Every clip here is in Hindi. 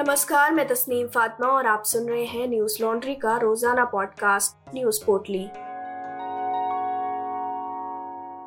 नमस्कार, मैं तस्नीम फातिमा और आप सुन रहे हैं न्यूज़ लॉन्ड्री का रोज़ाना पॉडकास्ट, न्यूज़ पोर्टली।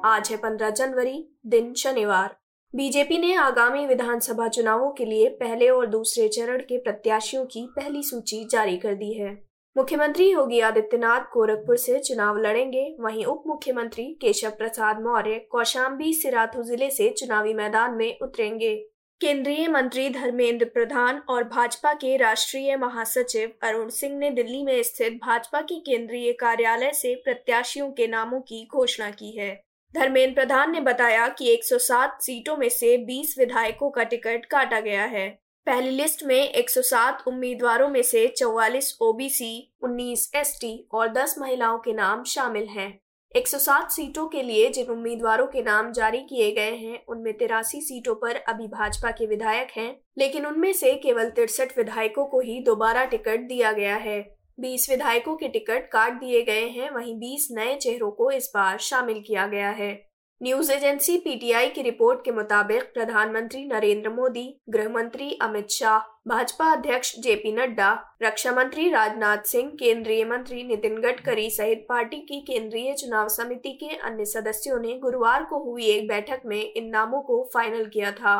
आज है 15 जनवरी, दिन शनिवार। बीजेपी ने आगामी विधानसभा चुनावों के लिए पहले और दूसरे चरण के प्रत्याशियों की पहली सूची जारी कर दी है। मुख्यमंत्री योगी आदित्यनाथ गोरखपुर से चुनाव लड़ेंगे, वहीं उप मुख्यमंत्री केशव प्रसाद मौर्य कौशाम्बी सिराथू ज़िले से चुनावी मैदान में उतरेंगे। केंद्रीय मंत्री धर्मेंद्र प्रधान और भाजपा के राष्ट्रीय महासचिव अरुण सिंह ने दिल्ली में स्थित भाजपा की केंद्रीय कार्यालय से प्रत्याशियों के नामों की घोषणा की है। धर्मेंद्र प्रधान ने बताया कि 107 सीटों में से 20 विधायकों का टिकट काटा गया है। पहली लिस्ट में 107 उम्मीदवारों में से 44 ओबीसी 19 एसटी और 10 महिलाओं के नाम शामिल हैं। 107 सीटों के लिए जिन उम्मीदवारों के नाम जारी किए गए हैं, उनमें तिरासी सीटों पर अभी भाजपा के विधायक हैं, लेकिन उनमें से केवल तिरसठ विधायकों को ही दोबारा टिकट दिया गया है। 20 विधायकों के टिकट काट दिए गए हैं, वहीं 20 नए चेहरों को इस बार शामिल किया गया है। न्यूज़ एजेंसी पीटीआई की रिपोर्ट के मुताबिक प्रधानमंत्री नरेंद्र मोदी गृह मंत्री अमित शाह, भाजपा अध्यक्ष जेपी नड्डा, रक्षा मंत्री राजनाथ सिंह, केंद्रीय मंत्री नितिन गडकरी सहित पार्टी की केंद्रीय चुनाव समिति के अन्य सदस्यों ने गुरुवार को हुई एक बैठक में इन नामों को फाइनल किया था।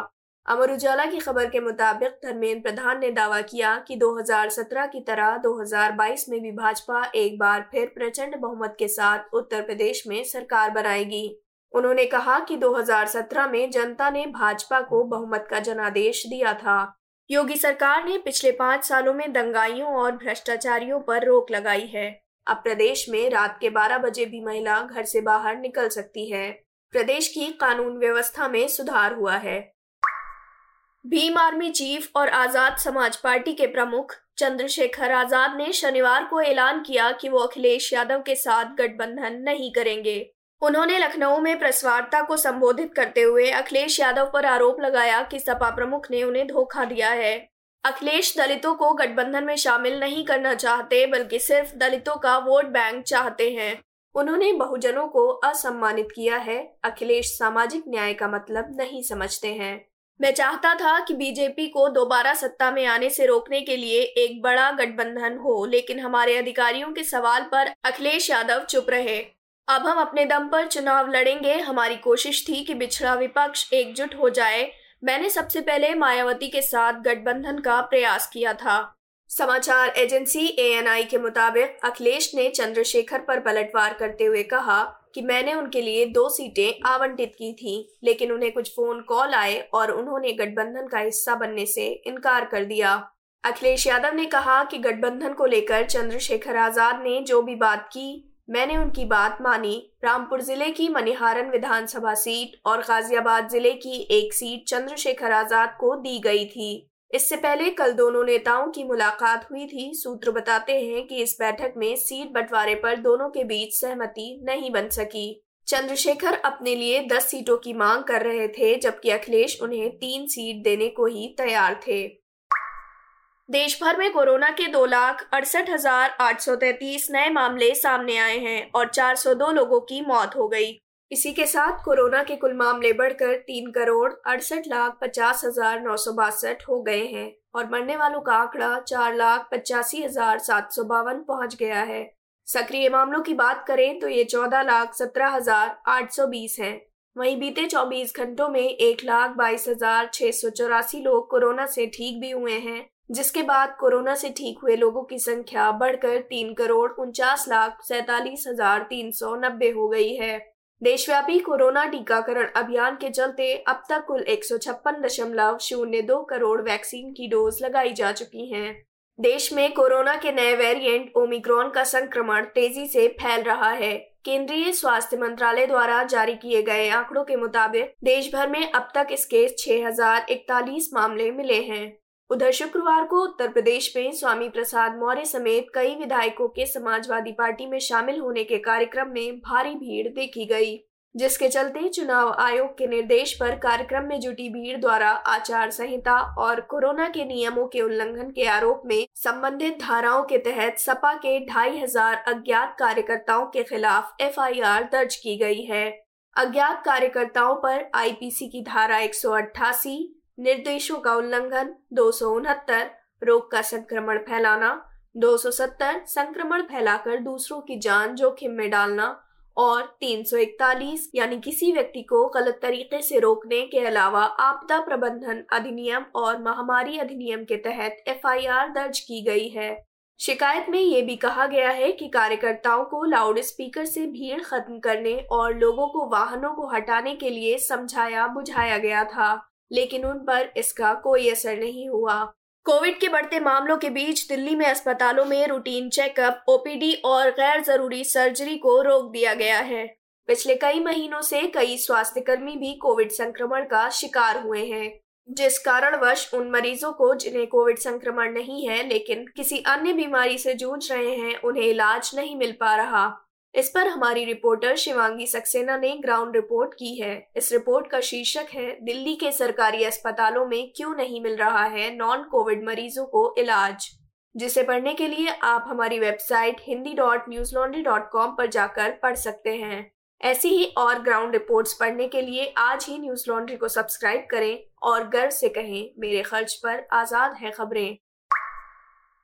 अमर उजाला की खबर के मुताबिक धर्मेंद्र प्रधान ने दावा किया कि 2017 की तरह 2022 में भी भाजपा एक बार फिर प्रचंड बहुमत के साथ उत्तर प्रदेश में सरकार बनाएगी। उन्होंने कहा कि 2017 में जनता ने भाजपा को बहुमत का जनादेश दिया था। योगी सरकार ने पिछले पाँच सालों में दंगाइयों और भ्रष्टाचारियों पर रोक लगाई है। अब प्रदेश में रात के 12 बजे भी महिला घर से बाहर निकल सकती है। प्रदेश की कानून व्यवस्था में सुधार हुआ है। भीम आर्मी चीफ और आज़ाद समाज पार्टी के प्रमुख चंद्रशेखर आज़ाद ने शनिवार को ऐलान किया कि वो अखिलेश यादव के साथ गठबंधन नहीं करेंगे। उन्होंने लखनऊ में प्रेस वार्ता को संबोधित करते हुए अखिलेश यादव पर आरोप लगाया कि सपा प्रमुख ने उन्हें धोखा दिया है। अखिलेश दलितों को गठबंधन में शामिल नहीं करना चाहते, बल्कि सिर्फ़ दलितों का वोट बैंक चाहते हैं। उन्होंने बहुजनों को असम्मानित किया है। अखिलेश सामाजिक न्याय का मतलब नहीं समझते हैं। मैं चाहता था कि बीजेपी को दोबारा सत्ता में आने से रोकने के लिए एक बड़ा गठबंधन हो, लेकिन हमारे अधिकारियों के सवाल पर अखिलेश यादव चुप रहे। अब हम अपने दम पर चुनाव लड़ेंगे। हमारी कोशिश थी कि बिछड़ा विपक्ष एकजुट हो जाए। मैंने सबसे पहले मायावती के साथ गठबंधन का प्रयास किया था। समाचार एजेंसी एएनआई के मुताबिक अखिलेश ने चंद्रशेखर पर पलटवार करते हुए कहा कि मैंने उनके लिए दो सीटें आवंटित की थी, लेकिन उन्हें कुछ फ़ोन कॉल आए और उन्होंने गठबंधन का हिस्सा बनने से इनकार कर दिया। अखिलेश यादव ने कहा कि गठबंधन को लेकर चंद्रशेखर आज़ाद ने जो भी बात की मैंने उनकी बात मानी। रामपुर ज़िले की मनिहारन विधानसभा सीट और गाजियाबाद ज़िले की एक सीट चंद्रशेखर आज़ाद को दी गई थी। इससे पहले कल दोनों नेताओं की मुलाकात हुई थी। सूत्र बताते हैं कि इस बैठक में सीट बंटवारे पर दोनों के बीच सहमति नहीं बन सकी। चंद्रशेखर अपने लिए 10 सीटों की मांग कर रहे थे, जबकि अखिलेश उन्हें तीन सीट देने को ही तैयार थे। देश भर में कोरोना के दो लाख अड़सठ हज़ार आठ सौ तैतीस नए मामले सामने आए हैं और 402 लोगों की मौत हो गई। इसी के साथ कोरोना के कुल मामले बढ़कर तीन करोड़ अड़सठ लाख पचास हज़ार नौ सौ बासठ हो गए हैं और मरने वालों का आंकड़ा चार लाख पचासी हज़ार सात सौ बावन पहुँच गया है। सक्रिय मामलों की बात करें तो ये चौदह लाख सत्रह हज़ार आठ सौ बीस है। वहीं बीते 24 घंटों में एक लाख बाईस हज़ार छह सौ चौरासी लोग कोरोना से ठीक भी हुए हैं। जिसके बाद कोरोना से ठीक हुए लोगों की संख्या बढ़कर तीन करोड़ उनचास लाख सैतालीस हज़ार तीन सौ नब्बे हो गई है। देशव्यापी कोरोना टीकाकरण अभियान के चलते अब तक कुल एक सौ छप्पन दशमलव शून्य दो करोड़ वैक्सीन की डोज लगाई जा चुकी हैं। देश में कोरोना के नए वेरिएंट ओमिक्रॉन का संक्रमण तेज़ी से फैल रहा है। केंद्रीय स्वास्थ्य मंत्रालय द्वारा जारी किए गए आंकड़ों के मुताबिक देश भर में अब तक इसके इकतालीस मामले मिले हैं। उधर शुक्रवार को उत्तर प्रदेश में स्वामी प्रसाद मौर्य समेत कई विधायकों के समाजवादी पार्टी में शामिल होने के कार्यक्रम में भारी भीड़ देखी गई, जिसके चलते चुनाव आयोग के निर्देश पर कार्यक्रम में जुटी भीड़ द्वारा आचार संहिता और कोरोना के नियमों के उल्लंघन के आरोप में संबंधित धाराओं के तहत सपा के ढाई हज़ार अज्ञात कार्यकर्ताओं के खिलाफ एफआईआर दर्ज की गई है। अज्ञात कार्यकर्ताओं पर आईपीसी की धारा एक सौ अट्ठासी निर्देशों का उल्लंघन, दो सौ उनहत्तर, रोग का संक्रमण फैलाना 270 संक्रमण फैलाकर दूसरों की जान जोखिम में डालना और 341 यानी किसी व्यक्ति को गलत तरीके से रोकने के अलावा आपदा प्रबंधन अधिनियम और महामारी अधिनियम के तहत एफआईआर दर्ज की गई है। शिकायत में ये भी कहा गया है कि कार्यकर्ताओं को लाउड स्पीकर से भीड़ खत्म करने और लोगों को वाहनों को हटाने के लिए समझाया बुझाया गया था। लेकिन उन पर इसका कोई असर नहीं हुआ। कोविड के बढ़ते मामलों के बीच दिल्ली में अस्पतालों में रूटीन चेकअप, ओपीडी और गैर ज़रूरी सर्जरी को रोक दिया गया है। पिछले कई महीनों से कई स्वास्थ्यकर्मी भी कोविड संक्रमण का शिकार हुए हैं, जिस कारणवश उन मरीजों को, जिन्हें कोविड संक्रमण नहीं है, लेकिन किसी अन्य बीमारी से जूझ रहे हैं, उन्हें इलाज नहीं मिल पा रहा। इस पर हमारी रिपोर्टर शिवांगी सक्सेना ने ग्राउंड रिपोर्ट की है। इस रिपोर्ट का शीर्षक है, दिल्ली के सरकारी अस्पतालों में क्यों नहीं मिल रहा है नॉन कोविड मरीजों को इलाज? जिसे पढ़ने के लिए आप हमारी website Hindi dot news laundry dot com पर जाकर पढ़ सकते हैं। ऐसी ही और ग्राउंड रिपोर्ट्स पढ़ने के लिए आज ही न्यूज़ लॉन्ड्री को सब्सक्राइब करें और गर्व से कहें, मेरे खर्च पर आज़ाद है खबरें।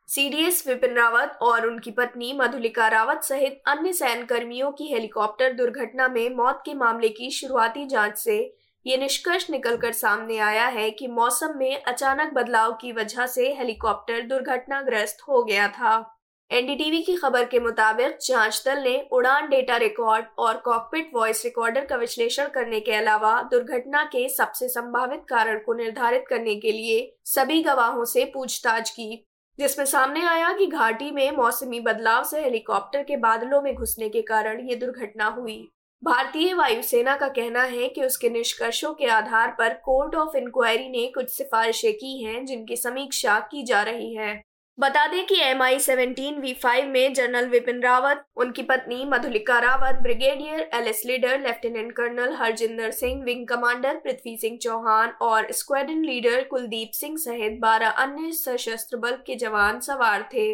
सीडीएस विपिन रावत और उनकी पत्नी मधुलिका रावत सहित अन्य सैन्य कर्मियों की हेलीकॉप्टर दुर्घटना में मौत के मामले की शुरुआती जाँच से ये निष्कर्ष निकलकर सामने आया है कि मौसम में अचानक बदलाव की वजह से हेलीकॉप्टर दुर्घटनाग्रस्त हो गया था। एनडीटीवी की खबर के मुताबिक जाँच दल ने उड़ान डेटा रिकॉर्ड और कॉकपिट वॉइस रिकॉर्डर का विश्लेषण करने के अलावा दुर्घटना के सबसे संभावित कारण को निर्धारित करने के लिए सभी गवाहों से पूछताछ की। जिसमें सामने आया कि घाटी में मौसमी बदलाव से हेलीकॉप्टर के बादलों में घुसने के कारण ये दुर्घटना हुई। भारतीय वायुसेना का कहना है कि उसके निष्कर्षों के आधार पर कोर्ट ऑफ़ इंक्वायरी ने कुछ सिफारिशें की हैं जिनकी समीक्षा की जा रही है। बता दें कि M I seventeen V five में जनरल विपिन रावत, उनकी पत्नी Madhulika Rawat, brigadier L S Lidder lieutenant colonel Harjinder Singh, wing commander Prithvi Singh Chauhan और स्क्वाड्रन लीडर कुलदीप सिंह सहित बारह अन्य सशस्त्र बल के जवान सवार थे।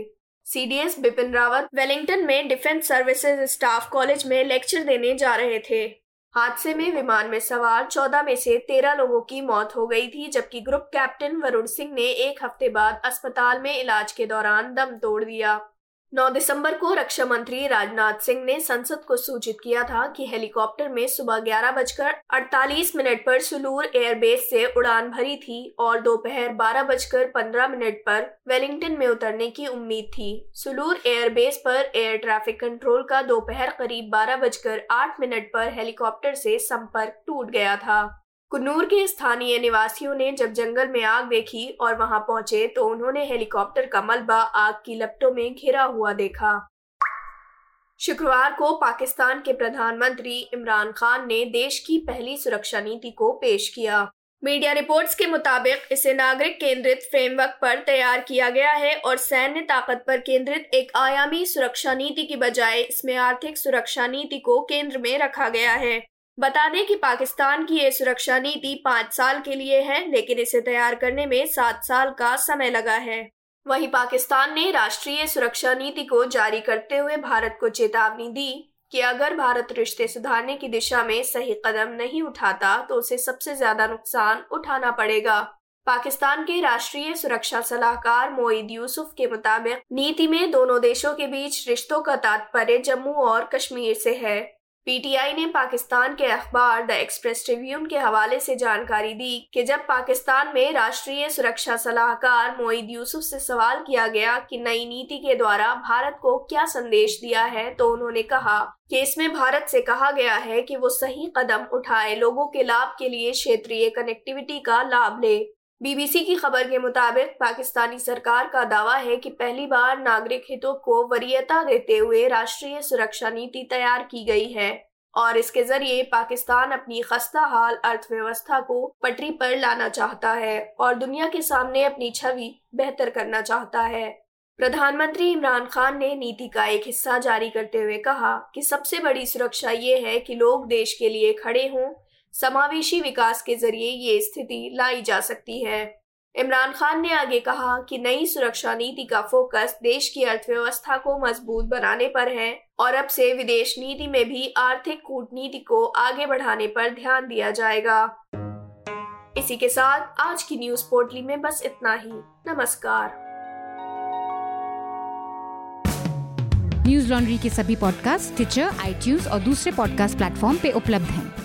सीडीएस बिपिन रावत वेलिंगटन में डिफेंस सर्विसेज़ स्टाफ कॉलेज में लेक्चर देने जा रहे थे। हादसे में विमान में सवार चौदह में से तेरह लोगों की मौत हो गई थी, जबकि ग्रुप कैप्टन वरुण सिंह ने एक हफ़्ते बाद अस्पताल में इलाज के दौरान दम तोड़ दिया। 9 दिसंबर को रक्षा मंत्री राजनाथ सिंह ने संसद को सूचित किया था कि हेलीकॉप्टर में सुबह ग्यारह बजकर अड़तालीस मिनट पर सुलूर एयरबेस से उड़ान भरी थी और दोपहर बारह बजकर पंद्रह मिनट पर वेलिंगटन में उतरने की उम्मीद थी। सुलूर एयरबेस पर एयर ट्रैफ़िक कंट्रोल का दोपहर करीब बारह बजकर आठ मिनट पर हेलीकॉप्टर से संपर्क टूट गया था। कुन्नूर के स्थानीय निवासियों ने जब जंगल में आग देखी और वहाँ पहुँचे तो उन्होंने हेलीकॉप्टर का मलबा आग की लपटों में घिरा हुआ देखा। शुक्रवार को पाकिस्तान के प्रधानमंत्री इमरान खान ने देश की पहली सुरक्षा नीति को पेश किया। मीडिया रिपोर्ट्स के मुताबिक इसे नागरिक केंद्रित फ्रेमवर्क पर तैयार किया गया है और सैन्य ताकत पर केंद्रित एक आयामी सुरक्षा नीति की बजाय इसमें आर्थिक सुरक्षा नीति को केंद्र में रखा गया है। बता दें कि पाकिस्तान की ये सुरक्षा नीति पाँच साल के लिए है, लेकिन इसे तैयार करने में सात साल का समय लगा है। वहीं पाकिस्तान ने राष्ट्रीय सुरक्षा नीति को जारी करते हुए भारत को चेतावनी दी कि अगर भारत रिश्ते सुधारने की दिशा में सही कदम नहीं उठाता तो उसे सबसे ज़्यादा नुकसान उठाना पड़ेगा। पाकिस्तान के राष्ट्रीय सुरक्षा सलाहकार मोईद यूसुफ के मुताबिक, नीति में दोनों देशों के बीच रिश्तों का तात्पर्य जम्मू और कश्मीर से है। पीटीआई ने पाकिस्तान के अखबार द एक्सप्रेस ट्रिब्यून के हवाले से जानकारी दी कि जब पाकिस्तान में राष्ट्रीय सुरक्षा सलाहकार मोईद यूसुफ से सवाल किया गया कि नई नीति के द्वारा भारत को क्या संदेश दिया है तो उन्होंने कहा कि इसमें भारत से कहा गया है कि वो सही कदम उठाए, लोगों के लाभ के लिए क्षेत्रीय कनेक्टिविटी का लाभ ले। बीबीसी की खबर के मुताबिक पाकिस्तानी सरकार का दावा है कि पहली बार नागरिक हितों को वरीयता देते हुए राष्ट्रीय सुरक्षा नीति तैयार की गई है और इसके ज़रिए पाकिस्तान अपनी खस्ता हाल अर्थव्यवस्था को पटरी पर लाना चाहता है और दुनिया के सामने अपनी छवि बेहतर करना चाहता है। प्रधानमंत्री इमरान खान ने नीति का एक हिस्सा जारी करते हुए कहा कि सबसे बड़ी सुरक्षा ये है कि लोग देश के लिए खड़े हों समावेशी विकास के ज़रिए ये स्थिति लाई जा सकती है। इमरान खान ने आगे कहा कि नई सुरक्षा नीति का फोकस देश की अर्थव्यवस्था को मज़बूत बनाने पर है और अब से विदेश नीति में भी आर्थिक कूटनीति को आगे बढ़ाने पर ध्यान दिया जाएगा। इसी के साथ आज की न्यूज़ पोर्टली में बस इतना ही। नमस्कार। न्यूज़ लॉन्ड्री के सभी पॉडकास्ट ट्विटर आईटीज और दूसरे पॉडकास्ट प्लेटफॉर्म पे उपलब्ध हैं।